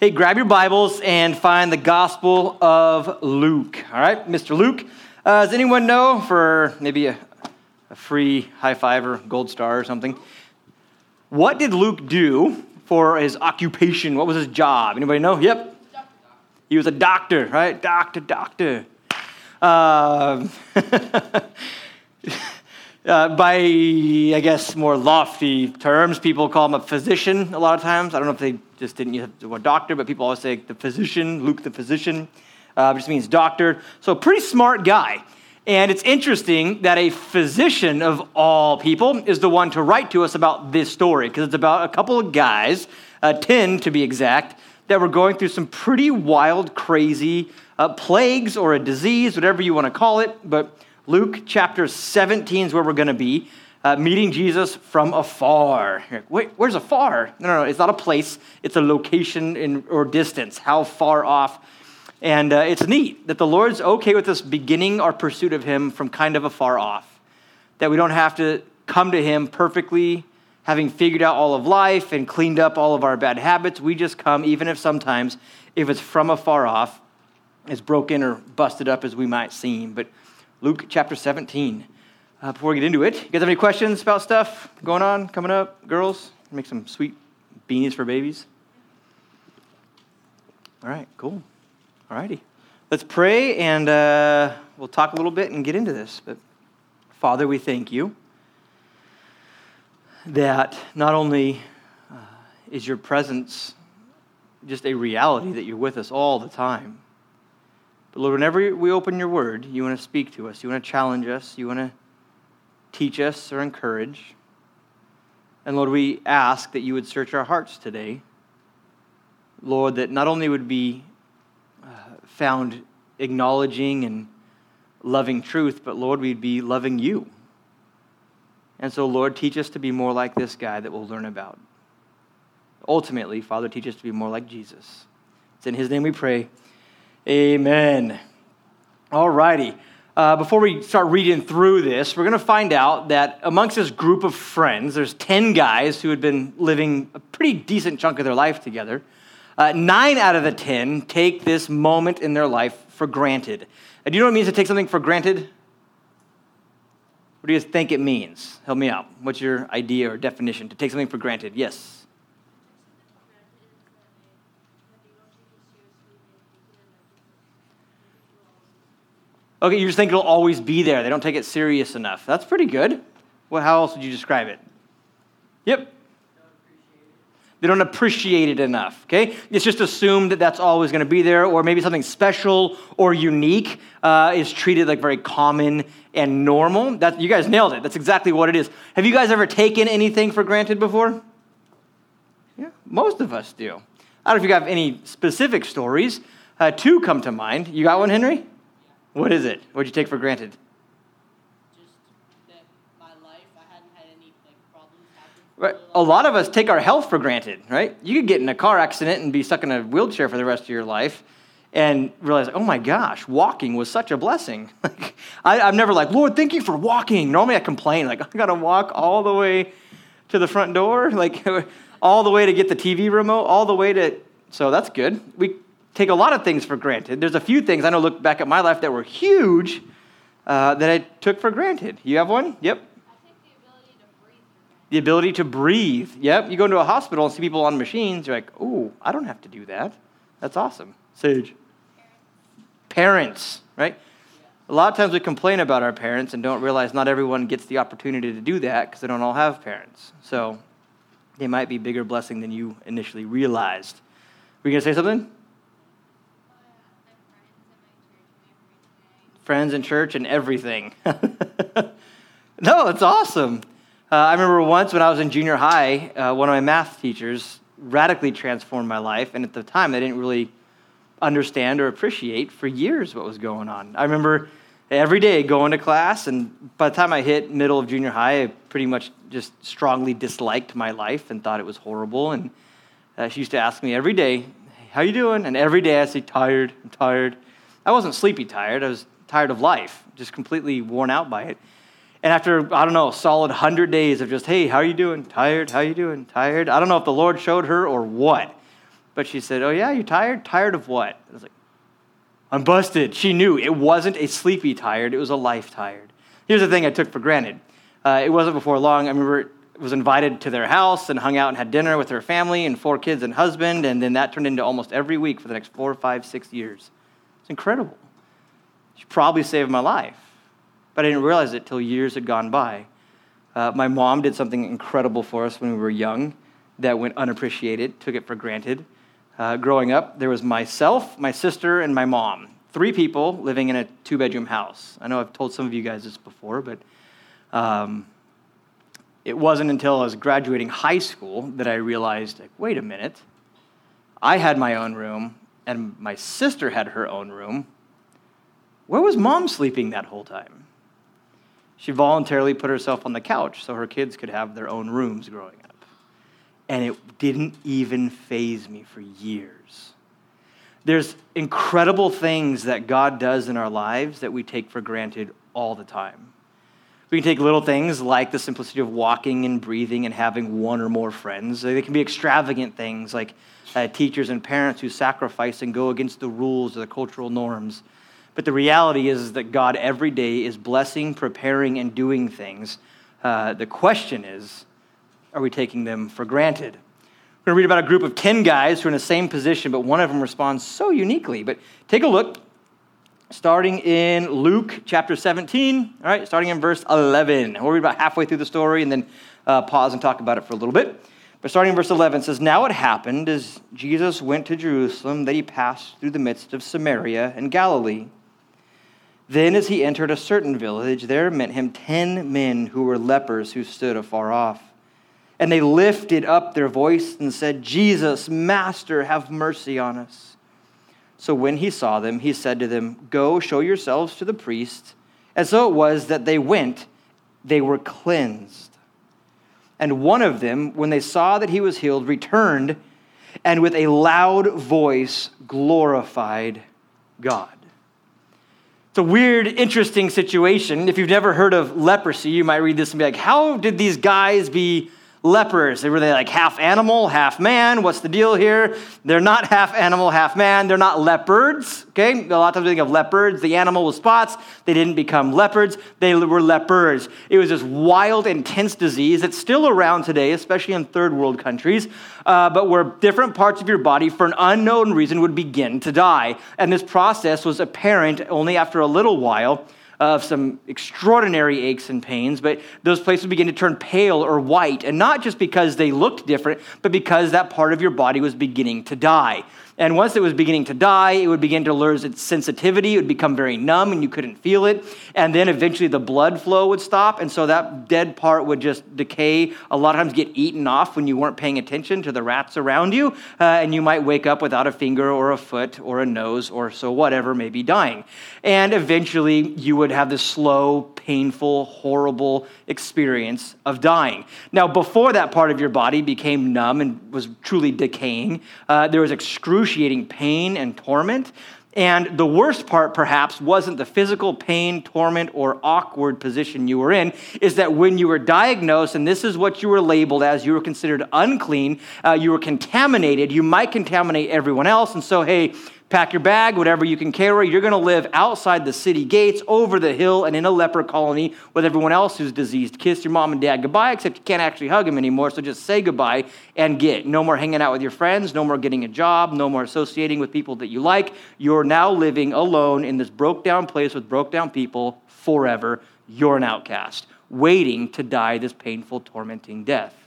Hey, grab your Bibles and find the Gospel of Luke. All right, Mr. Luke. Uh, does anyone know for maybe a, a free high five or gold star or something? What did Luke do for his occupation? What was his job? Anybody know? Yep. He was a doctor, right? Doctor, doctor. Uh, uh, by, I guess, more lofty terms, people call him a physician a lot of times. I don't know if they just didn't use the word doctor, but people always say the physician, Luke the physician, uh, just means doctor. So, pretty smart guy. And it's interesting that a physician of all people is the one to write to us about this story, because it's about a couple of guys, uh, 10 to be exact, that were going through some pretty wild, crazy uh, plagues or a disease, whatever you want to call it. But Luke chapter 17 is where we're going to be, uh, meeting Jesus from afar. Wait, where's afar? No, no, no, it's not a place, it's a location in, or distance, how far off. And uh, it's neat that the Lord's okay with us beginning our pursuit of Him from kind of afar off, that we don't have to come to Him perfectly, having figured out all of life and cleaned up all of our bad habits. We just come, even if sometimes, if it's from afar off, as broken or busted up as we might seem. But Luke chapter 17. Uh, before we get into it, you guys have any questions about stuff going on, coming up? Girls, make some sweet beanies for babies. All right, cool. All righty. Let's pray and uh, we'll talk a little bit and get into this. But Father, we thank you that not only uh, is your presence just a reality, that you're with us all the time but Lord, whenever we open your word, you want to speak to us, you want to challenge us, you want to teach us or encourage. And Lord, we ask that you would search our hearts today. Lord, that not only would be uh, found acknowledging and loving truth, but Lord, we'd be loving you. And so, Lord, teach us to be more like this guy that we'll learn about. Ultimately, Father, teach us to be more like Jesus. It's in his name we pray. Amen. All righty. Uh, before we start reading through this, we're going to find out that amongst this group of friends, there's 10 guys who had been living a pretty decent chunk of their life together. Uh, nine out of the 10 take this moment in their life for granted. Uh, do you know what it means to take something for granted? What do you think it means? Help me out. What's your idea or definition to take something for granted? Yes. Okay, you just think it'll always be there. They don't take it serious enough. That's pretty good. Well, how else would you describe it? Yep. They don't appreciate it enough, okay? It's just assumed that that's always going to be there, or maybe something special or unique uh, is treated like very common and normal. That, you guys nailed it. That's exactly what it is. Have you guys ever taken anything for granted before? Yeah, most of us do. I don't know if you have any specific stories. Uh, two come to mind. You got one, Henry? What is it? What'd you take for granted? Just that my life, I hadn't had any like problems happen. Right. A lot of us take our health for granted, right? You could get in a car accident and be stuck in a wheelchair for the rest of your life and realize, oh my gosh, walking was such a blessing. Like, I, I'm never like, Lord, thank you for walking. Normally I complain, like, I gotta walk all the way to the front door, like, all the way to get the TV remote, all the way to. So that's good. We take a lot of things for granted. There's a few things I know look back at my life that were huge uh, that I took for granted. You have one? Yep. The ability to breathe. Yep. You go into a hospital and see people on machines, you're like, oh, I don't have to do that. That's awesome. Sage. Parents, right? A lot of times we complain about our parents and don't realize not everyone gets the opportunity to do that because they don't all have parents. So they might be bigger blessing than you initially realized. Were you going to say something? Friends and church and everything. no, it's awesome. Uh, I remember once when I was in junior high, uh, one of my math teachers radically transformed my life, and at the time I didn't really understand or appreciate for years what was going on. I remember every day going to class, and by the time I hit middle of junior high, I pretty much just strongly disliked my life and thought it was horrible. And uh, she used to ask me every day, "How you doing?" And every day I'd say, "Tired, I'm tired." I wasn't sleepy tired. I was tired of life, just completely worn out by it. And after, I don't know, solid 100 days of just, hey, how are you doing? Tired? How are you doing? Tired? I don't know if the Lord showed her or what. But But she said, Oh, yeah, you're tired? Tired of what? I was like, I'm busted. She knew it wasn't a sleepy tired, it was a life tired. Here's the thing I took for granted. Uh, it wasn't before long. I remember was invited to their house and hung out and had dinner with her family and four kids and husband, and then that turned into almost every week for the next four, five, six years. It's incredible. She probably saved my life, but I didn't realize it till years had gone by. Uh, my mom did something incredible for us when we were young that went unappreciated, took it for granted. Uh, growing up, there was myself, my sister, and my mom. Three people living in a two bedroom house. I know I've told some of you guys this before, but um, it wasn't until I was graduating high school that I realized, like, wait a minute. I had my own room, and my sister had her own room. Where was mom sleeping that whole time? She voluntarily put herself on the couch so her kids could have their own rooms growing up. And it didn't even faze me for years. There's incredible things that God does in our lives that we take for granted all the time. We can take little things like the simplicity of walking and breathing and having one or more friends. They can be extravagant things like uh, teachers and parents who sacrifice and go against the rules or the cultural norms. But the reality is that God every day is blessing, preparing, and doing things. Uh, the question is are we taking them for granted? We're going to read about a group of 10 guys who are in the same position, but one of them responds so uniquely. But take a look starting in Luke chapter 17, all right, starting in verse 11. We'll read about halfway through the story and then uh, pause and talk about it for a little bit. But starting in verse 11 says, Now it happened as Jesus went to Jerusalem that he passed through the midst of Samaria and Galilee. Then, as he entered a certain village, there met him ten men who were lepers who stood afar off. And they lifted up their voice and said, Jesus, Master, have mercy on us. So when he saw them, he said to them, Go show yourselves to the priest. And so it was that they went, they were cleansed. And one of them, when they saw that he was healed, returned and with a loud voice glorified God. It's a weird, interesting situation. If you've never heard of leprosy, you might read this and be like, How did these guys be lepers. They were they like half animal, half man? What's the deal here? They're not half animal, half man. They're not leopards. Okay? A lot of times we think of leopards, the animal with spots. They didn't become leopards, they were lepers. It was this wild, intense disease that's still around today, especially in third world countries, uh, but where different parts of your body, for an unknown reason, would begin to die. And this process was apparent only after a little while of some extraordinary aches and pains, but those places begin to turn pale or white, and not just because they looked different, but because that part of your body was beginning to die. And once it was beginning to die, it would begin to lose its sensitivity. It would become very numb and you couldn't feel it. And then eventually the blood flow would stop. And so that dead part would just decay, a lot of times get eaten off when you weren't paying attention to the rats around you. Uh, and you might wake up without a finger or a foot or a nose or so whatever may be dying. And eventually you would have this slow, painful, horrible experience of dying. Now, before that part of your body became numb and was truly decaying, uh, there was excruciating excruciating pain and torment. And the worst part, perhaps, wasn't the physical pain, torment, or awkward position you were in, is that when you were diagnosed, and this is what you were labeled as, you were considered unclean, uh, you were contaminated, you might contaminate everyone else. And so, hey, Pack your bag, whatever you can carry. You're going to live outside the city gates, over the hill, and in a leper colony with everyone else who's diseased. Kiss your mom and dad goodbye, except you can't actually hug them anymore, so just say goodbye and get. No more hanging out with your friends, no more getting a job, no more associating with people that you like. You're now living alone in this broke down place with broke down people forever. You're an outcast, waiting to die this painful, tormenting death.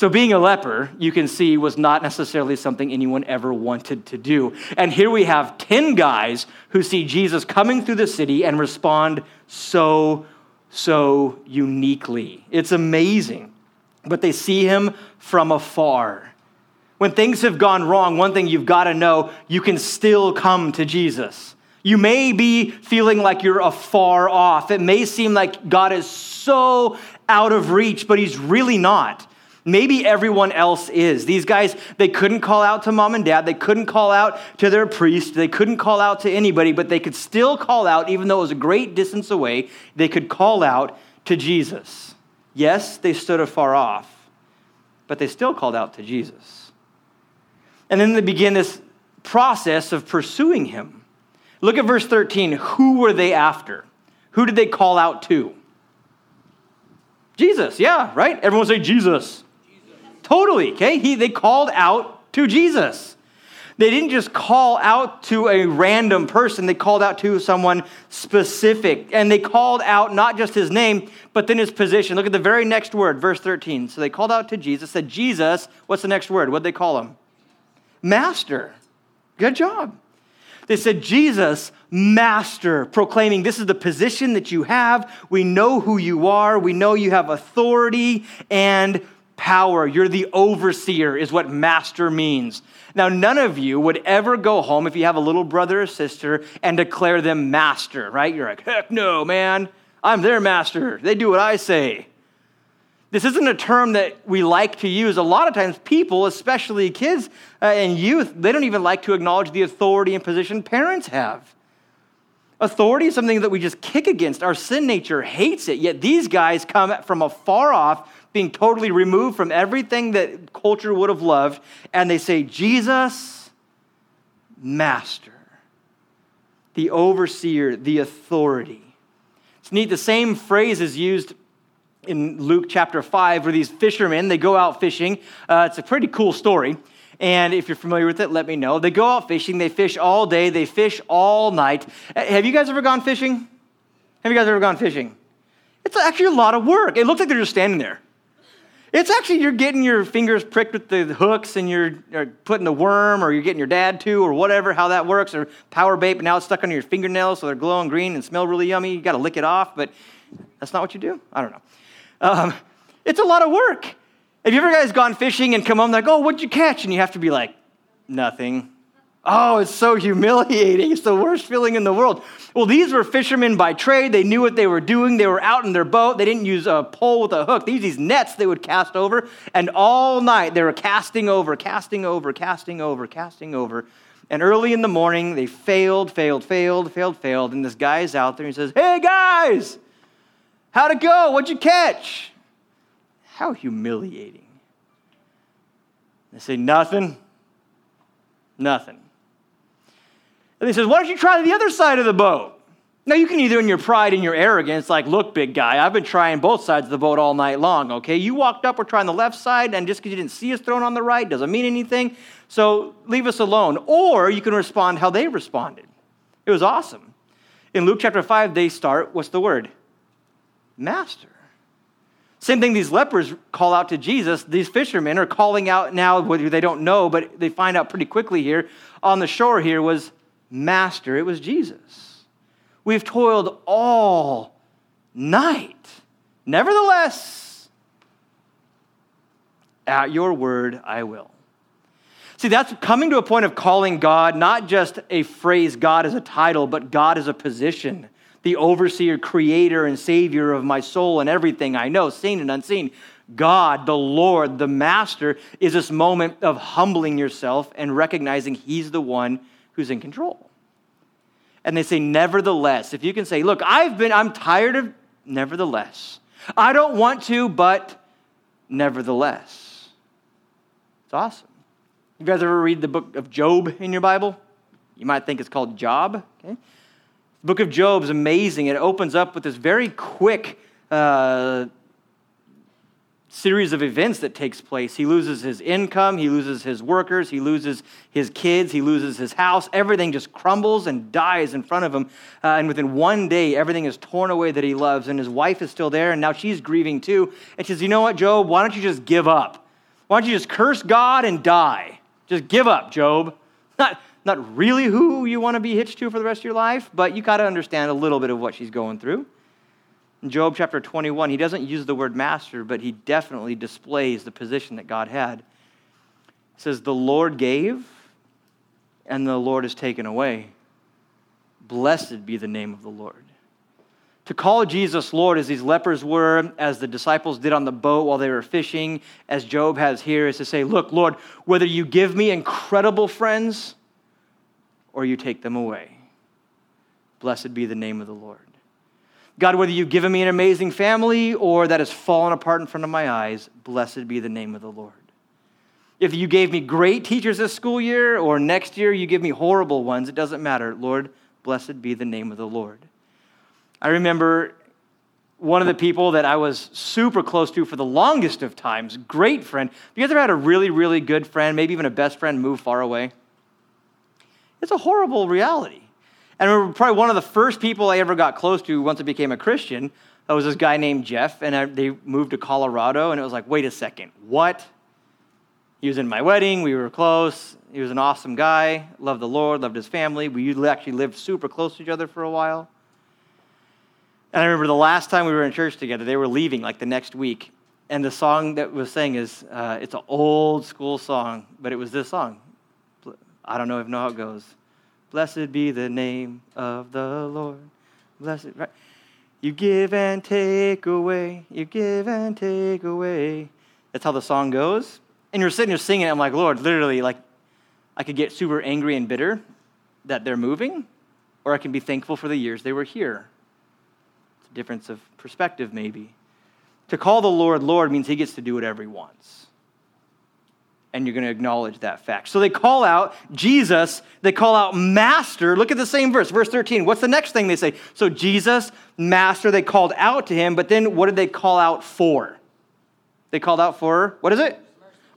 So, being a leper, you can see, was not necessarily something anyone ever wanted to do. And here we have 10 guys who see Jesus coming through the city and respond so, so uniquely. It's amazing. But they see him from afar. When things have gone wrong, one thing you've got to know you can still come to Jesus. You may be feeling like you're afar off. It may seem like God is so out of reach, but He's really not. Maybe everyone else is. These guys, they couldn't call out to mom and dad. They couldn't call out to their priest. They couldn't call out to anybody, but they could still call out, even though it was a great distance away, they could call out to Jesus. Yes, they stood afar off, but they still called out to Jesus. And then they begin this process of pursuing him. Look at verse 13. Who were they after? Who did they call out to? Jesus, yeah, right? Everyone say Jesus. Totally, okay? He, they called out to Jesus. They didn't just call out to a random person, they called out to someone specific. And they called out not just his name, but then his position. Look at the very next word, verse 13. So they called out to Jesus, said, Jesus, what's the next word? What'd they call him? Master. Good job. They said, Jesus, Master, proclaiming, This is the position that you have. We know who you are. We know you have authority and power. You're the overseer, is what master means. Now, none of you would ever go home if you have a little brother or sister and declare them master, right? You're like, heck no, man. I'm their master. They do what I say. This isn't a term that we like to use. A lot of times, people, especially kids uh, and youth, they don't even like to acknowledge the authority and position parents have. Authority is something that we just kick against. Our sin nature hates it, yet these guys come from afar off being totally removed from everything that culture would have loved, and they say, Jesus, Master, the overseer, the authority. It's neat, the same phrase is used in Luke chapter 5 where these fishermen, they go out fishing. Uh, it's a pretty cool story. And if you're familiar with it, let me know. They go out fishing, they fish all day, they fish all night. Uh, have you guys ever gone fishing? Have you guys ever gone fishing? It's actually a lot of work. It looks like they're just standing there. It's actually you're getting your fingers pricked with the hooks and you're, you're, putting the worm or you're getting your dad to or whatever, how that works, or power bait, but now it's stuck under your fingernails so they're glowing green and smell really yummy. You got to lick it off, but that's not what you do? I don't know. Um, it's a lot of work. Have you ever guys gone fishing and come home like, oh, what'd you catch? And you have to be like, nothing. Oh, it's so humiliating. It's the worst feeling in the world. Well, these were fishermen by trade. They knew what they were doing. They were out in their boat. They didn't use a pole with a hook. They used these nets they would cast over. And all night they were casting over, casting over, casting over, casting over. And early in the morning, they failed, failed, failed, failed, failed. And this guy's out there and he says, Hey, guys, how'd it go? What'd you catch? How humiliating. They say, Nothing. Nothing. And he says, Why don't you try the other side of the boat? Now, you can either in your pride and your arrogance, like, look, big guy, I've been trying both sides of the boat all night long, okay? You walked up, we're trying the left side, and just because you didn't see us thrown on the right doesn't mean anything. So leave us alone. Or you can respond how they responded. It was awesome. In Luke chapter 5, they start, what's the word? Master. Same thing, these lepers call out to Jesus. These fishermen are calling out now, whether they don't know, but they find out pretty quickly here on the shore here was master, it was Jesus. We've toiled all night. Nevertheless, at your word I will. See, that's coming to a point of calling God not just a phrase, God as a title, but God as a position, the overseer, creator, and savior of my soul and everything I know, seen and unseen. God, the Lord, the Master, is this moment of humbling yourself and recognizing He's the one who's in control. And they say, nevertheless. If you can say, look, I've been, I'm tired of, nevertheless. I don't want to, but nevertheless. It's awesome. You guys ever read the book of Job in your Bible? You might think it's called Job. Okay? The book of Job is amazing. It opens up with this very quick uh, series of events that takes place. He loses his income, he loses his workers, he loses his kids, he loses his house. Everything just crumbles and dies in front of him. Uh, and within one day, everything is torn away that he loves. And his wife is still there, and now she's grieving too. And she says, You know what, Job? Why don't you just give up? Why don't you just curse God and die? Just give up, Job. Not, not really who you want to be hitched to for the rest of your life, but you got to understand a little bit of what she's going through. In Job chapter 21, he doesn't use the word master, but he definitely displays the position that God had. He says, The Lord gave, and the Lord has taken away. Blessed be the name of the Lord. To call Jesus Lord, as these lepers were, as the disciples did on the boat while they were fishing, as Job has here, is to say, Look, Lord, whether you give me incredible friends or you take them away, blessed be the name of the Lord. God, whether you've given me an amazing family or that has fallen apart in front of my eyes, blessed be the name of the Lord. If you gave me great teachers this school year or next year you give me horrible ones, it doesn't matter. Lord, blessed be the name of the Lord. I remember one of the people that I was super close to for the longest of times, great friend. Have you ever had a really, really good friend, maybe even a best friend, move far away? It's a horrible reality. And I remember probably one of the first people I ever got close to once I became a Christian that was this guy named Jeff, and I, they moved to Colorado, and it was like, wait a second, what? He was in my wedding, we were close. He was an awesome guy, loved the Lord, loved his family. We actually lived super close to each other for a while. And I remember the last time we were in church together, they were leaving like the next week. And the song that was sang is, uh, it's an old school song, but it was this song. I don't know if know how it goes. Blessed be the name of the Lord. Blessed, right? You give and take away. You give and take away. That's how the song goes. And you're sitting there singing it. I'm like, Lord, literally, like, I could get super angry and bitter that they're moving, or I can be thankful for the years they were here. It's a difference of perspective, maybe. To call the Lord Lord means he gets to do whatever he wants and you're going to acknowledge that fact. So they call out Jesus, they call out Master. Look at the same verse, verse 13. What's the next thing they say? So Jesus, Master, they called out to him, but then what did they call out for? They called out for, what is it?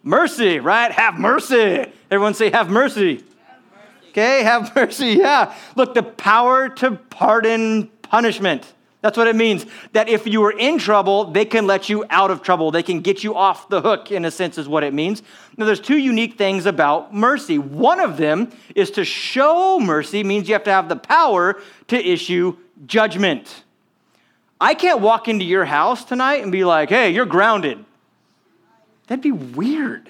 Mercy, mercy right? Have mercy. Everyone say, have mercy. have mercy. Okay, have mercy, yeah. Look, the power to pardon punishment. That's what it means. That if you are in trouble, they can let you out of trouble. They can get you off the hook, in a sense, is what it means. Now, there's two unique things about mercy. One of them is to show mercy, means you have to have the power to issue judgment. I can't walk into your house tonight and be like, hey, you're grounded. That'd be weird.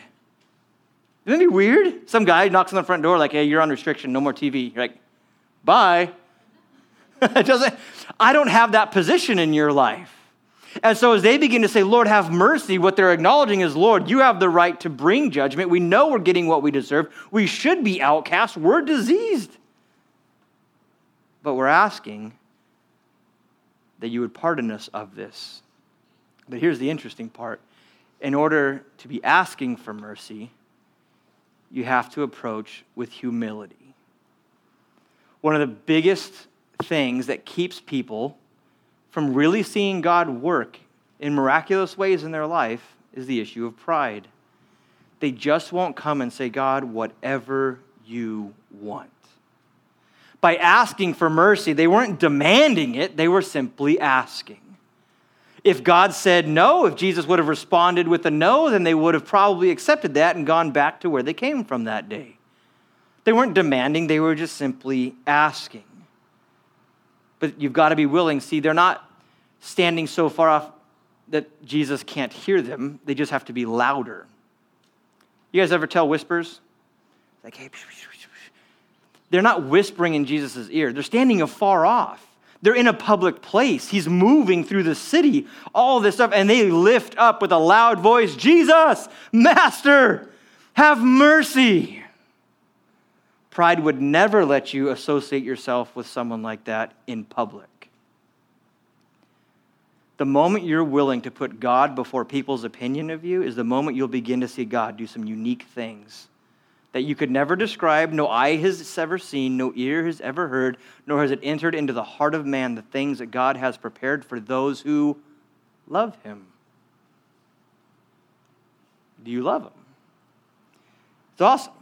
Wouldn't be weird? Some guy knocks on the front door, like, hey, you're on restriction, no more TV. You're like, bye. it doesn't, I don't have that position in your life. And so, as they begin to say, Lord, have mercy, what they're acknowledging is, Lord, you have the right to bring judgment. We know we're getting what we deserve. We should be outcast. We're diseased. But we're asking that you would pardon us of this. But here's the interesting part in order to be asking for mercy, you have to approach with humility. One of the biggest things that keeps people from really seeing God work in miraculous ways in their life is the issue of pride. They just won't come and say, God, whatever you want. By asking for mercy, they weren't demanding it, they were simply asking. If God said no, if Jesus would have responded with a no, then they would have probably accepted that and gone back to where they came from that day. They weren't demanding, they were just simply asking but you've got to be willing. See, they're not standing so far off that Jesus can't hear them, they just have to be louder. You guys ever tell whispers? Like, hey, they're not whispering in Jesus' ear, they're standing afar off. They're in a public place. He's moving through the city, all this stuff, and they lift up with a loud voice Jesus, Master, have mercy. Pride would never let you associate yourself with someone like that in public. The moment you're willing to put God before people's opinion of you is the moment you'll begin to see God do some unique things that you could never describe, no eye has ever seen, no ear has ever heard, nor has it entered into the heart of man the things that God has prepared for those who love him. Do you love him? It's awesome.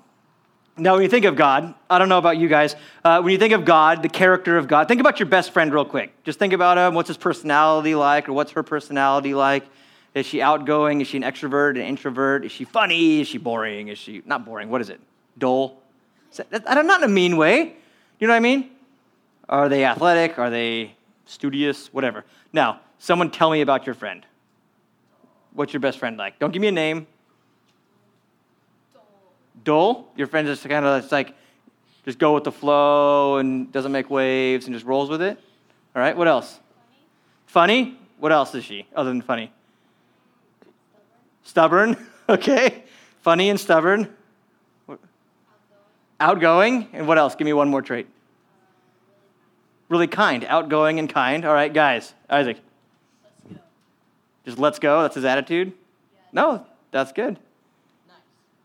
Now, when you think of God, I don't know about you guys, uh, when you think of God, the character of God, think about your best friend real quick. Just think about him. What's his personality like, or what's her personality like? Is she outgoing? Is she an extrovert, an introvert? Is she funny? Is she boring? Is she not boring? What is it? Dull? That, not in a mean way. You know what I mean? Are they athletic? Are they studious? Whatever. Now, someone tell me about your friend. What's your best friend like? Don't give me a name dull. Your friend just kind of it's like just go with the flow and doesn't make waves and just rolls with it. All right, what else? Funny. funny? What else is she other than funny? Stubborn. stubborn. okay. Funny and stubborn. Outgoing. Outgoing. And what else? Give me one more trait. really kind. Outgoing and kind. All right, guys. Isaac. Let's just let's go. That's his attitude? Yeah. No, that's good.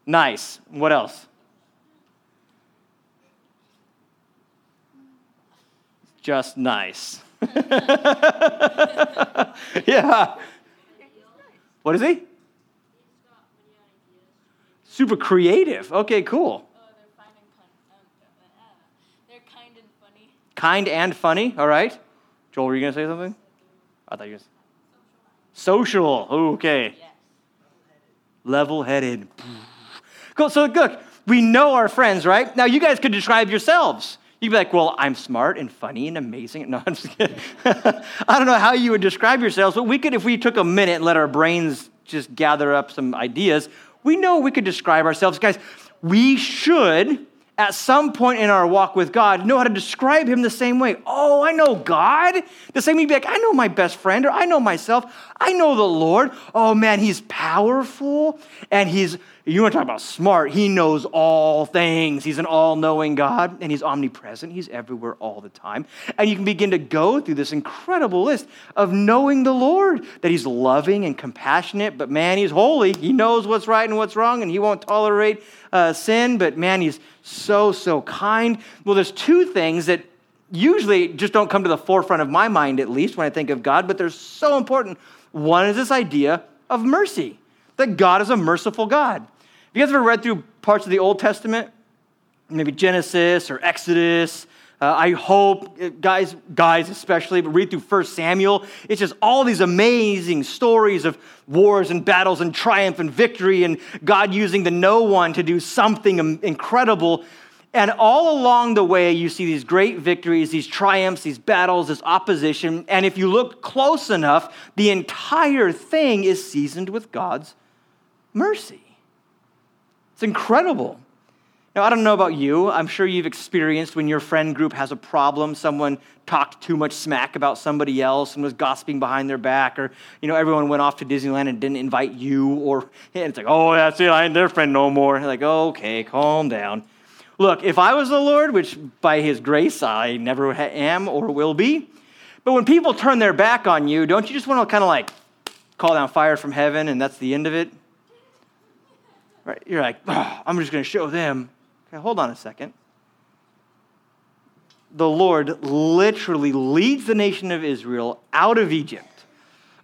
Nice. What else? Just nice. yeah. What is he? Super creative. Okay, cool. Oh, they're fine and fun. Um, uh, they're kind and funny. Kind and funny. All right. Joel, were you going to say something? I thought you were. Gonna... Social. Okay. Yes. Level headed. Cool. So, look, we know our friends, right? Now, you guys could describe yourselves. You'd be like, well, I'm smart and funny and amazing. No, I'm just kidding. I don't know how you would describe yourselves, but we could, if we took a minute and let our brains just gather up some ideas, we know we could describe ourselves. Guys, we should, at some point in our walk with God, know how to describe Him the same way. Oh, I know God. The same way you'd be like, I know my best friend, or I know myself. I know the Lord. Oh, man, He's powerful and He's you want to talk about smart? He knows all things. He's an all knowing God and He's omnipresent. He's everywhere all the time. And you can begin to go through this incredible list of knowing the Lord, that He's loving and compassionate, but man, He's holy. He knows what's right and what's wrong, and He won't tolerate uh, sin, but man, He's so, so kind. Well, there's two things that usually just don't come to the forefront of my mind, at least when I think of God, but they're so important. One is this idea of mercy, that God is a merciful God. You guys ever read through parts of the Old Testament? Maybe Genesis or Exodus. Uh, I hope, uh, guys, guys especially, but read through 1 Samuel. It's just all these amazing stories of wars and battles and triumph and victory and God using the no one to do something incredible. And all along the way, you see these great victories, these triumphs, these battles, this opposition. And if you look close enough, the entire thing is seasoned with God's mercy. It's incredible. Now, I don't know about you. I'm sure you've experienced when your friend group has a problem, someone talked too much smack about somebody else and was gossiping behind their back, or, you know, everyone went off to Disneyland and didn't invite you, or it's like, oh, that's it, I ain't their friend no more. Like, okay, calm down. Look, if I was the Lord, which by his grace I never am or will be, but when people turn their back on you, don't you just want to kind of like call down fire from heaven and that's the end of it? Right? You're like, I'm just going to show them. Okay, hold on a second. The Lord literally leads the nation of Israel out of Egypt,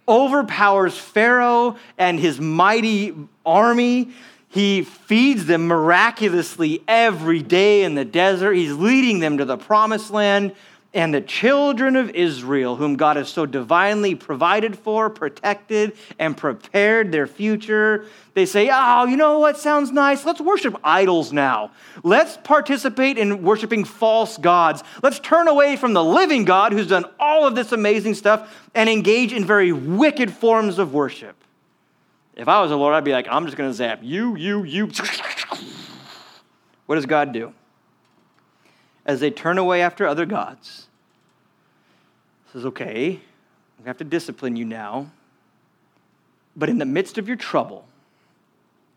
overpowers Pharaoh and his mighty army. He feeds them miraculously every day in the desert. He's leading them to the promised land and the children of Israel, whom God has so divinely provided for, protected, and prepared their future, they say, Oh, you know what sounds nice? Let's worship idols now. Let's participate in worshiping false gods. Let's turn away from the living God who's done all of this amazing stuff and engage in very wicked forms of worship. If I was the Lord, I'd be like, I'm just going to zap you, you, you. What does God do? As they turn away after other gods. Says, okay, we have to discipline you now. But in the midst of your trouble,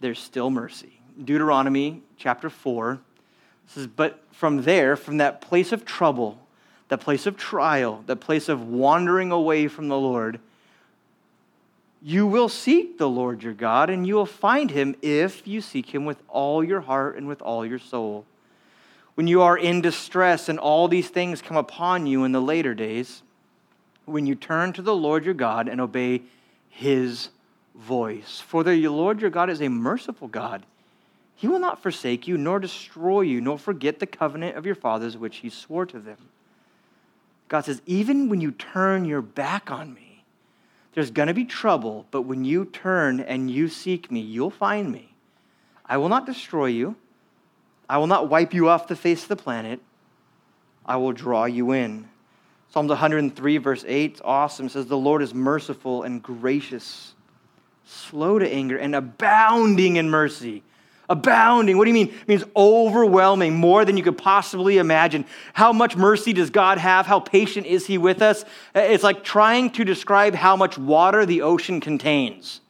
there's still mercy. Deuteronomy chapter 4 says, But from there, from that place of trouble, that place of trial, that place of wandering away from the Lord, you will seek the Lord your God, and you will find him if you seek him with all your heart and with all your soul when you are in distress and all these things come upon you in the later days, when you turn to the Lord your God and obey his voice. For the Lord your God is a merciful God. He will not forsake you, nor destroy you, nor forget the covenant of your fathers which he swore to them. God says, even when you turn your back on me, there's going to be trouble, but when you turn and you seek me, you'll find me. I will not destroy you. I will not wipe you off the face of the planet. I will draw you in. Psalms 103, verse 8, awesome. It says, The Lord is merciful and gracious, slow to anger, and abounding in mercy. Abounding. What do you mean? It means overwhelming, more than you could possibly imagine. How much mercy does God have? How patient is He with us? It's like trying to describe how much water the ocean contains.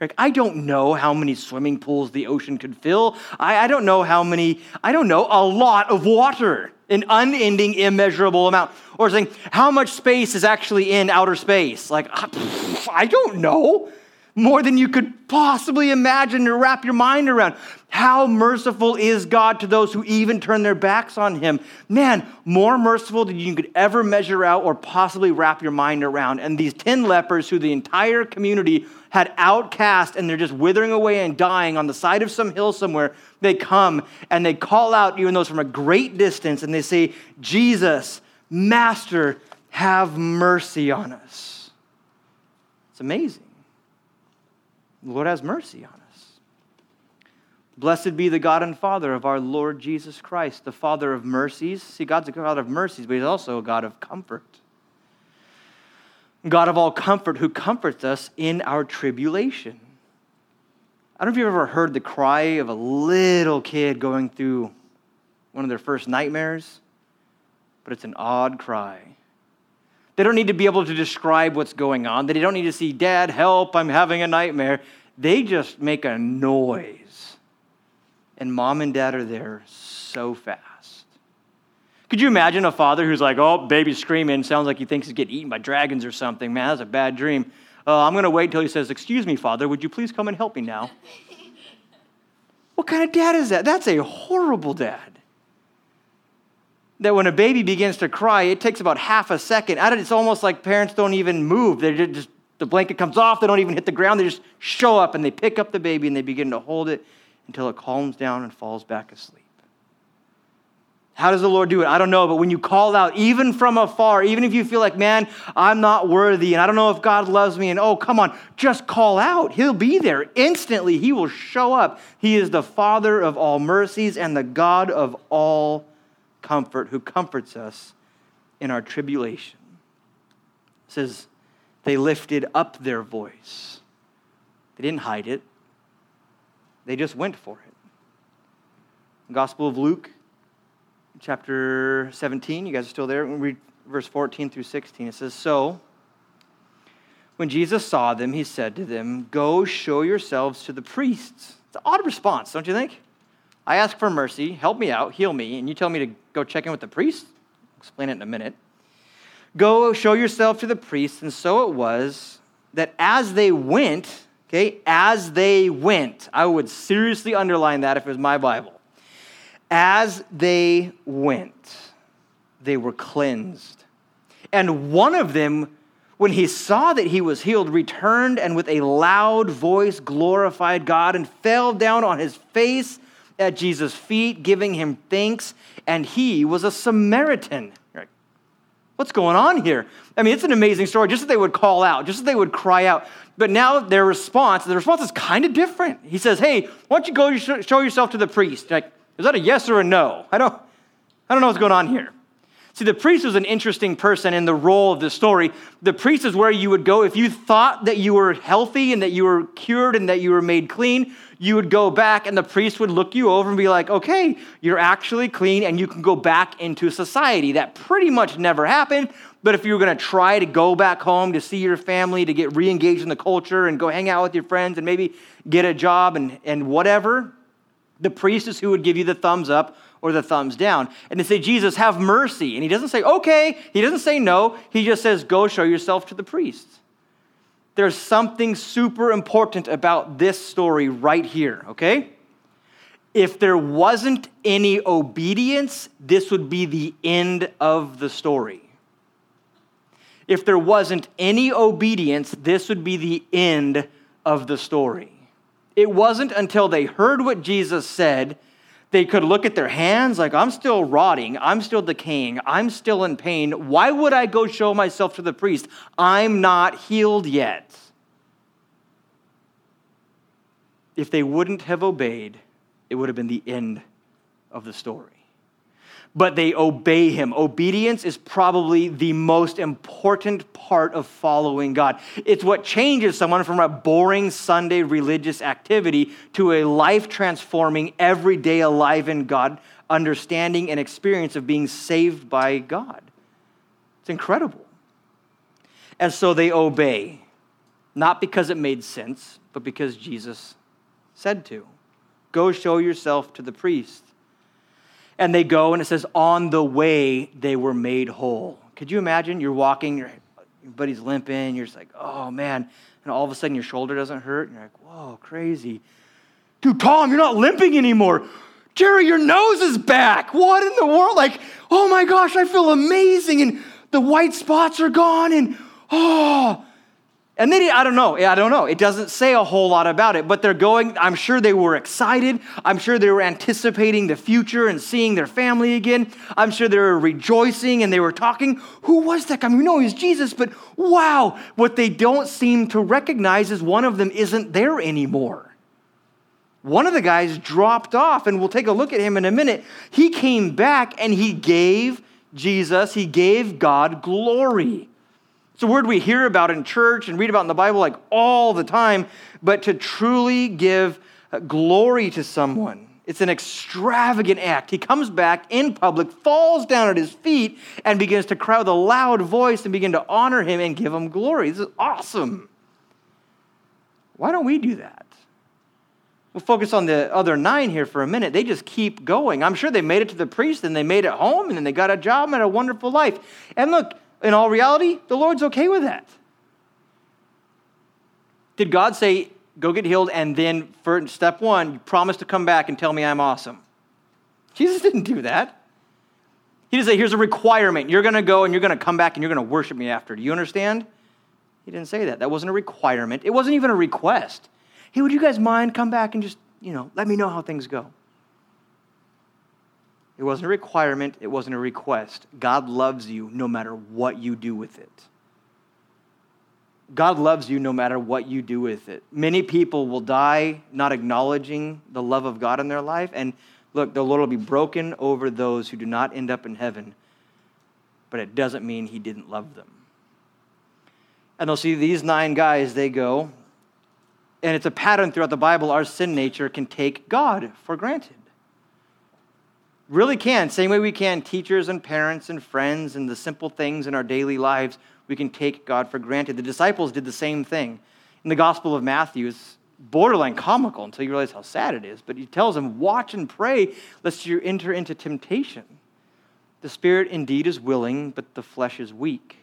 Like, I don't know how many swimming pools the ocean could fill. I, I don't know how many, I don't know, a lot of water, an unending, immeasurable amount. Or saying, how much space is actually in outer space? Like, I don't know. More than you could possibly imagine or wrap your mind around. How merciful is God to those who even turn their backs on him? Man, more merciful than you could ever measure out or possibly wrap your mind around. And these 10 lepers, who the entire community had outcast and they're just withering away and dying on the side of some hill somewhere, they come and they call out, even those from a great distance, and they say, Jesus, Master, have mercy on us. It's amazing. The Lord has mercy on us. Blessed be the God and Father of our Lord Jesus Christ, the Father of mercies. See, God's a God of mercies, but He's also a God of comfort. God of all comfort who comforts us in our tribulation. I don't know if you've ever heard the cry of a little kid going through one of their first nightmares, but it's an odd cry. They don't need to be able to describe what's going on. They don't need to see, Dad, help, I'm having a nightmare. They just make a noise. And mom and dad are there so fast. Could you imagine a father who's like, oh, baby's screaming, sounds like he thinks he's getting eaten by dragons or something. Man, that's a bad dream. Uh, I'm going to wait until he says, Excuse me, father, would you please come and help me now? what kind of dad is that? That's a horrible dad that when a baby begins to cry, it takes about half a second. It's almost like parents don't even move. They just the blanket comes off. They don't even hit the ground. They just show up and they pick up the baby and they begin to hold it until it calms down and falls back asleep. How does the Lord do it? I don't know, but when you call out, even from afar, even if you feel like, man, I'm not worthy and I don't know if God loves me, and oh, come on, just call out. He'll be there. Instantly, He will show up. He is the Father of all mercies and the God of all comfort, who comforts us in our tribulation. It says, they lifted up their voice. They didn't hide it, they just went for it. Gospel of Luke, chapter 17. You guys are still there? We read verse 14 through 16. It says, So, when Jesus saw them, he said to them, Go show yourselves to the priests. It's an odd response, don't you think? I ask for mercy, help me out, heal me, and you tell me to go check in with the priest? I'll explain it in a minute. Go show yourself to the priest. And so it was that as they went, okay, as they went, I would seriously underline that if it was my Bible. As they went, they were cleansed. And one of them, when he saw that he was healed, returned and with a loud voice glorified God and fell down on his face at Jesus' feet, giving him thanks, and he was a Samaritan. What's going on here? I mean, it's an amazing story. Just that they would call out, just that they would cry out. But now their response, the response is kind of different. He says, Hey, why don't you go show yourself to the priest? Like, is that a yes or a no? I don't, I don't know what's going on here. See, the priest was an interesting person in the role of the story. The priest is where you would go if you thought that you were healthy and that you were cured and that you were made clean. You would go back, and the priest would look you over and be like, okay, you're actually clean, and you can go back into society. That pretty much never happened. But if you were going to try to go back home to see your family, to get re engaged in the culture and go hang out with your friends and maybe get a job and, and whatever, the priest is who would give you the thumbs up or the thumbs down. And they say, Jesus, have mercy. And he doesn't say, okay. He doesn't say no. He just says, go show yourself to the priest. There's something super important about this story right here, okay? If there wasn't any obedience, this would be the end of the story. If there wasn't any obedience, this would be the end of the story. It wasn't until they heard what Jesus said they could look at their hands like, I'm still rotting, I'm still decaying, I'm still in pain. Why would I go show myself to the priest? I'm not healed yet. If they wouldn't have obeyed, it would have been the end of the story but they obey him. Obedience is probably the most important part of following God. It's what changes someone from a boring Sunday religious activity to a life transforming, everyday alive in God understanding and experience of being saved by God. It's incredible. And so they obey, not because it made sense, but because Jesus said to. Go show yourself to the priest and they go, and it says, on the way they were made whole. Could you imagine? You're walking, your buddy's limping, you're just like, oh man, and all of a sudden your shoulder doesn't hurt. And you're like, whoa, crazy. Dude, Tom, you're not limping anymore. Jerry, your nose is back. What in the world? Like, oh my gosh, I feel amazing. And the white spots are gone. And oh, and then I don't know. I don't know. It doesn't say a whole lot about it, but they're going. I'm sure they were excited. I'm sure they were anticipating the future and seeing their family again. I'm sure they were rejoicing and they were talking. Who was that guy? We know he's Jesus, but wow. What they don't seem to recognize is one of them isn't there anymore. One of the guys dropped off, and we'll take a look at him in a minute. He came back and he gave Jesus, he gave God glory. It's a word we hear about in church and read about in the Bible like all the time, but to truly give uh, glory to someone, it's an extravagant act. He comes back in public, falls down at his feet, and begins to cry with a loud voice and begin to honor him and give him glory. This is awesome. Why don't we do that? We'll focus on the other nine here for a minute. They just keep going. I'm sure they made it to the priest and they made it home and then they got a job and a wonderful life. And look, in all reality, the Lord's okay with that. Did God say, go get healed, and then for step one, you promise to come back and tell me I'm awesome? Jesus didn't do that. He didn't say, here's a requirement. You're going to go and you're going to come back and you're going to worship me after. Do you understand? He didn't say that. That wasn't a requirement. It wasn't even a request. Hey, would you guys mind come back and just, you know, let me know how things go? It wasn't a requirement, it wasn't a request. God loves you no matter what you do with it. God loves you no matter what you do with it. Many people will die not acknowledging the love of God in their life. And look, the Lord will be broken over those who do not end up in heaven, but it doesn't mean He didn't love them. And they'll see these nine guys, they go, and it's a pattern throughout the Bible. Our sin nature can take God for granted. Really can. Same way we can teachers and parents and friends and the simple things in our daily lives, we can take God for granted. The disciples did the same thing. In the Gospel of Matthew, it's borderline comical until you realize how sad it is. But he tells them, Watch and pray lest you enter into temptation. The spirit indeed is willing, but the flesh is weak.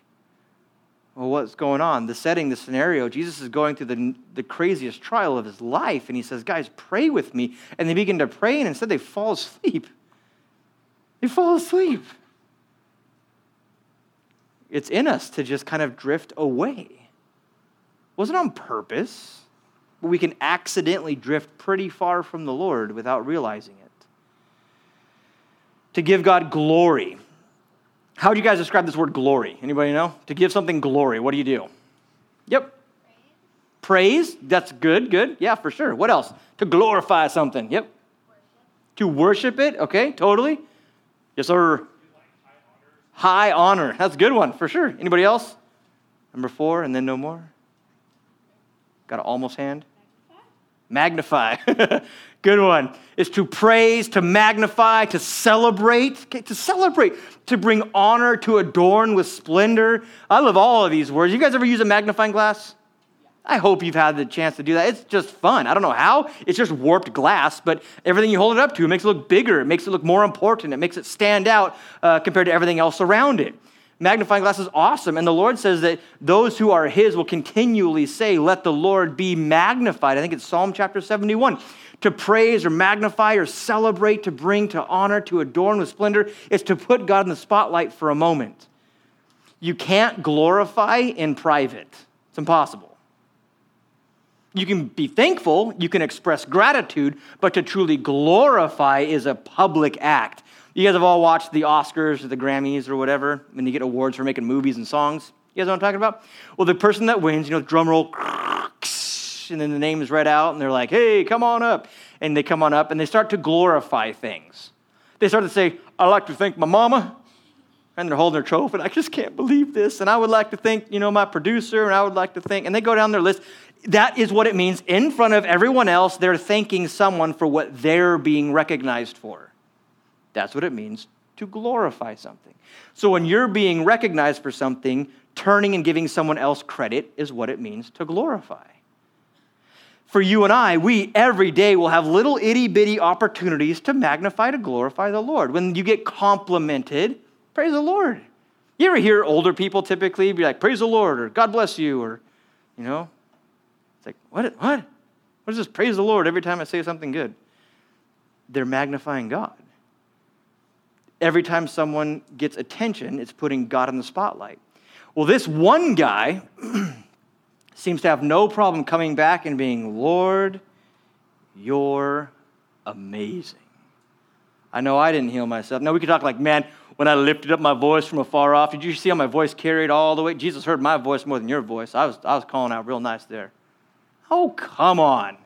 Well, what's going on? The setting, the scenario, Jesus is going through the, the craziest trial of his life, and he says, Guys, pray with me. And they begin to pray, and instead they fall asleep. You fall asleep. It's in us to just kind of drift away. It wasn't on purpose, but we can accidentally drift pretty far from the Lord without realizing it. To give God glory. How do you guys describe this word glory? Anybody know? To give something glory, what do you do? Yep. Praise. Praise. That's good, good. Yeah, for sure. What else? To glorify something. Yep. Worship. To worship it. Okay, totally. Yes, sir. High honor. That's a good one for sure. Anybody else? Number four, and then no more. Got an almost hand? Magnify. good one. Is to praise, to magnify, to celebrate, okay, to celebrate, to bring honor, to adorn with splendor. I love all of these words. You guys ever use a magnifying glass? I hope you've had the chance to do that. It's just fun. I don't know how. It's just warped glass, but everything you hold it up to, it makes it look bigger. It makes it look more important. It makes it stand out uh, compared to everything else around it. Magnifying glass is awesome. And the Lord says that those who are His will continually say, Let the Lord be magnified. I think it's Psalm chapter 71. To praise or magnify or celebrate, to bring to honor, to adorn with splendor, is to put God in the spotlight for a moment. You can't glorify in private, it's impossible. You can be thankful, you can express gratitude, but to truly glorify is a public act. You guys have all watched the Oscars or the Grammys or whatever, when you get awards for making movies and songs. You guys know what I'm talking about? Well, the person that wins, you know, drum roll, and then the name is read out, and they're like, hey, come on up. And they come on up and they start to glorify things. They start to say, I'd like to thank my mama. And they're holding their trophy, and I just can't believe this. And I would like to thank, you know, my producer, and I would like to thank, and they go down their list that is what it means. In front of everyone else, they're thanking someone for what they're being recognized for. That's what it means to glorify something. So when you're being recognized for something, turning and giving someone else credit is what it means to glorify. For you and I, we every day will have little itty bitty opportunities to magnify, to glorify the Lord. When you get complimented, praise the Lord. You ever hear older people typically be like, praise the Lord, or God bless you, or, you know, It's like, what? What? What is this? Praise the Lord every time I say something good. They're magnifying God. Every time someone gets attention, it's putting God in the spotlight. Well, this one guy seems to have no problem coming back and being, Lord, you're amazing. I know I didn't heal myself. Now we could talk like, man, when I lifted up my voice from afar off, did you see how my voice carried all the way? Jesus heard my voice more than your voice. I was, I was calling out real nice there. Oh, come on.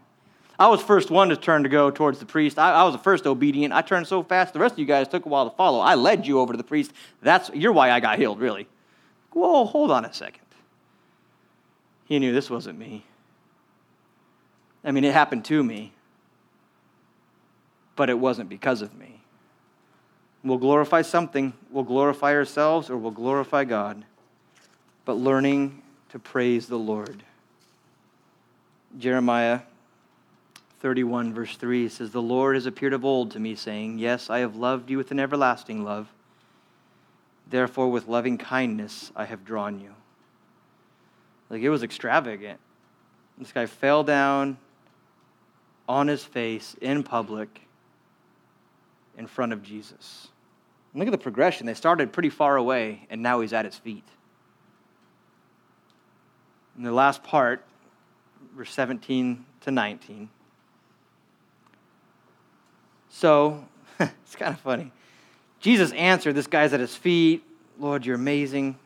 I was first one to turn to go towards the priest. I, I was the first obedient. I turned so fast, the rest of you guys took a while to follow. I led you over to the priest. That's, you're why I got healed, really. Whoa, hold on a second. He knew this wasn't me. I mean, it happened to me, but it wasn't because of me. We'll glorify something, we'll glorify ourselves, or we'll glorify God, but learning to praise the Lord. Jeremiah 31, verse 3 says, The Lord has appeared of old to me, saying, Yes, I have loved you with an everlasting love. Therefore, with loving kindness I have drawn you. Like it was extravagant. This guy fell down on his face in public in front of Jesus. And look at the progression. They started pretty far away, and now he's at his feet. In the last part, verse 17 to 19. So, it's kind of funny. Jesus answered, This guy's at his feet. Lord, you're amazing.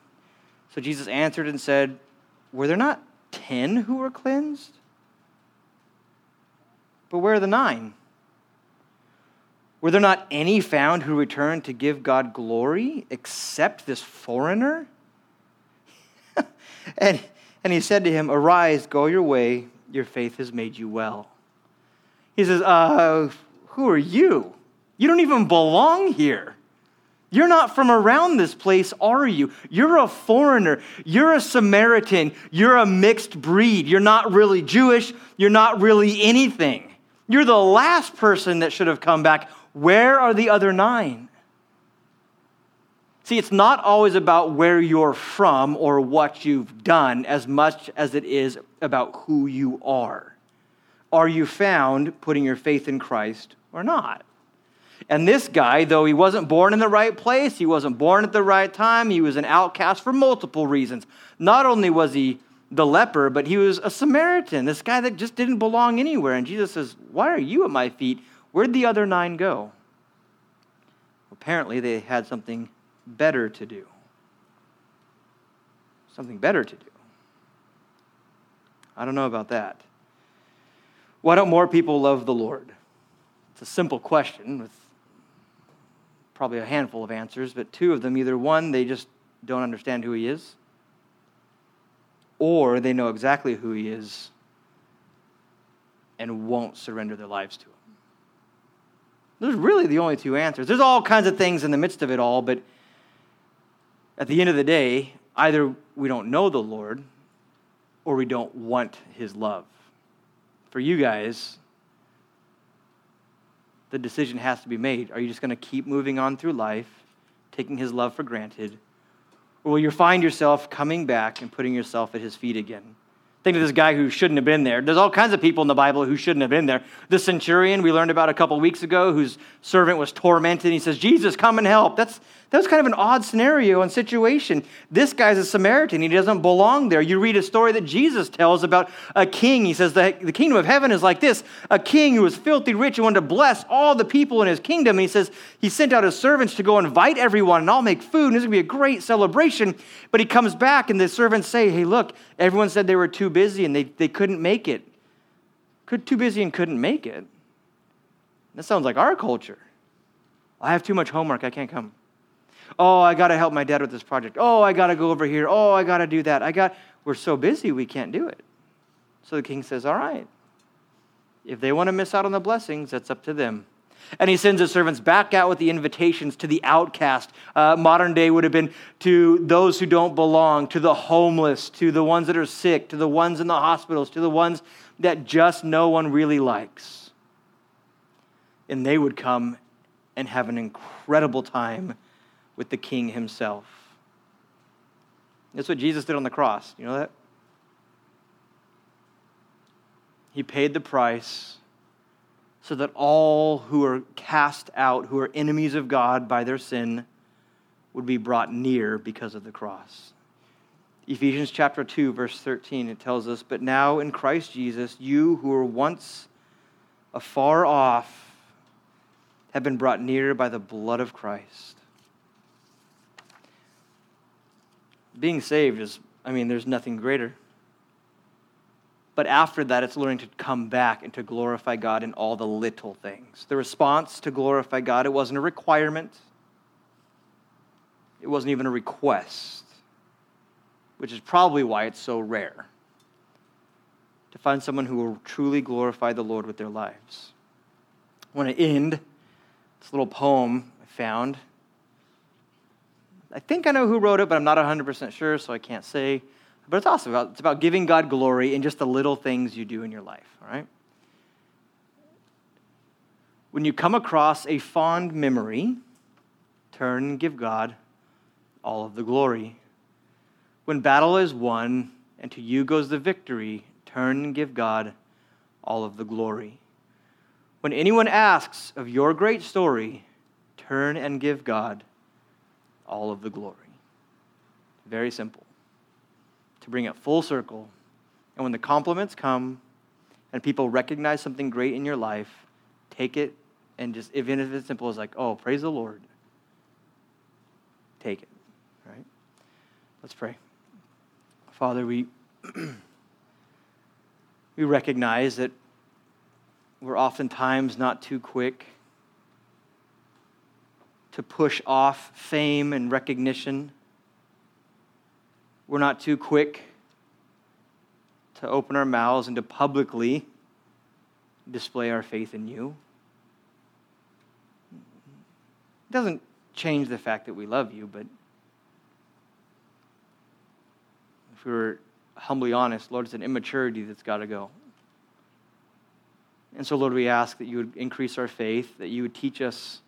So Jesus answered and said, Were there not ten who were cleansed? But where are the nine? Were there not any found who returned to give God glory except this foreigner? and, and he said to him, Arise, go your way, your faith has made you well. He says, uh, Who are you? You don't even belong here. You're not from around this place, are you? You're a foreigner. You're a Samaritan. You're a mixed breed. You're not really Jewish. You're not really anything. You're the last person that should have come back. Where are the other nine? See, it's not always about where you're from or what you've done as much as it is about who you are. Are you found putting your faith in Christ or not? And this guy, though he wasn't born in the right place, he wasn't born at the right time, he was an outcast for multiple reasons. Not only was he the leper, but he was a Samaritan, this guy that just didn't belong anywhere. And Jesus says, Why are you at my feet? Where'd the other nine go? Apparently, they had something better to do. Something better to do. I don't know about that. Why don't more people love the Lord? It's a simple question with probably a handful of answers, but two of them either one, they just don't understand who he is, or they know exactly who he is and won't surrender their lives to him. Those are really the only two answers. There's all kinds of things in the midst of it all, but at the end of the day, either we don't know the Lord or we don't want his love. For you guys, the decision has to be made. Are you just going to keep moving on through life, taking his love for granted? Or will you find yourself coming back and putting yourself at his feet again? Think of this guy who shouldn't have been there. There's all kinds of people in the Bible who shouldn't have been there. The centurion we learned about a couple weeks ago, whose servant was tormented. He says, Jesus, come and help. That's, that's kind of an odd scenario and situation. This guy's a Samaritan. He doesn't belong there. You read a story that Jesus tells about a king. He says, the, the kingdom of heaven is like this a king who was filthy rich and wanted to bless all the people in his kingdom. And he says, he sent out his servants to go invite everyone and I'll make food. And this is going to be a great celebration. But he comes back and the servants say, hey, look, everyone said they were too busy and they, they couldn't make it. Could, too busy and couldn't make it. That sounds like our culture. I have too much homework, I can't come. Oh, I got to help my dad with this project. Oh, I got to go over here. Oh, I got to do that. I got we're so busy we can't do it. So the king says, "All right. If they want to miss out on the blessings, that's up to them." And he sends his servants back out with the invitations to the outcast. Uh, modern day would have been to those who don't belong, to the homeless, to the ones that are sick, to the ones in the hospitals, to the ones that just no one really likes. And they would come and have an incredible time with the king himself. That's what Jesus did on the cross. You know that? He paid the price so that all who are cast out, who are enemies of God by their sin, would be brought near because of the cross. Ephesians chapter 2, verse 13, it tells us, But now in Christ Jesus, you who were once afar off have been brought near by the blood of Christ. Being saved is, I mean, there's nothing greater. But after that, it's learning to come back and to glorify God in all the little things. The response to glorify God, it wasn't a requirement, it wasn't even a request, which is probably why it's so rare to find someone who will truly glorify the Lord with their lives. I want to end this little poem I found. I think I know who wrote it, but I'm not 100% sure, so I can't say. But it's also about, it's about giving God glory in just the little things you do in your life, all right? When you come across a fond memory, turn and give God all of the glory. When battle is won and to you goes the victory, turn and give God all of the glory. When anyone asks of your great story, turn and give God all of the glory. Very simple to bring it full circle. And when the compliments come and people recognize something great in your life, take it and just, even if it's simple as like, oh, praise the Lord, take it, right? Let's pray. Father, we, we recognize that we're oftentimes not too quick to push off fame and recognition we're not too quick to open our mouths and to publicly display our faith in you. It doesn't change the fact that we love you, but if we were humbly honest, Lord, it's an immaturity that's got to go. And so, Lord, we ask that you would increase our faith, that you would teach us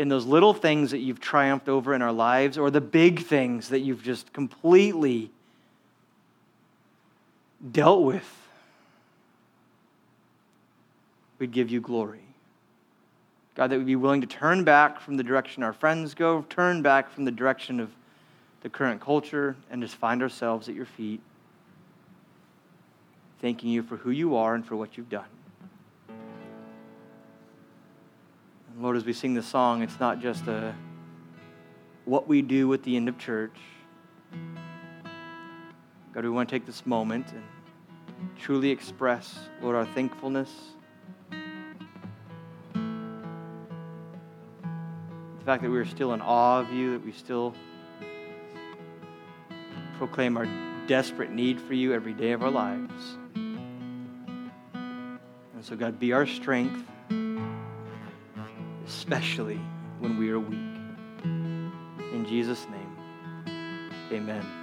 in those little things that you've triumphed over in our lives or the big things that you've just completely dealt with, we'd give you glory. God, that we'd be willing to turn back from the direction our friends go, turn back from the direction of the current culture, and just find ourselves at your feet, thanking you for who you are and for what you've done. Lord, as we sing this song, it's not just a what we do at the end of church. God, we want to take this moment and truly express, Lord, our thankfulness. The fact that we are still in awe of you, that we still proclaim our desperate need for you every day of our lives. And so, God, be our strength especially when we are weak. In Jesus' name, amen.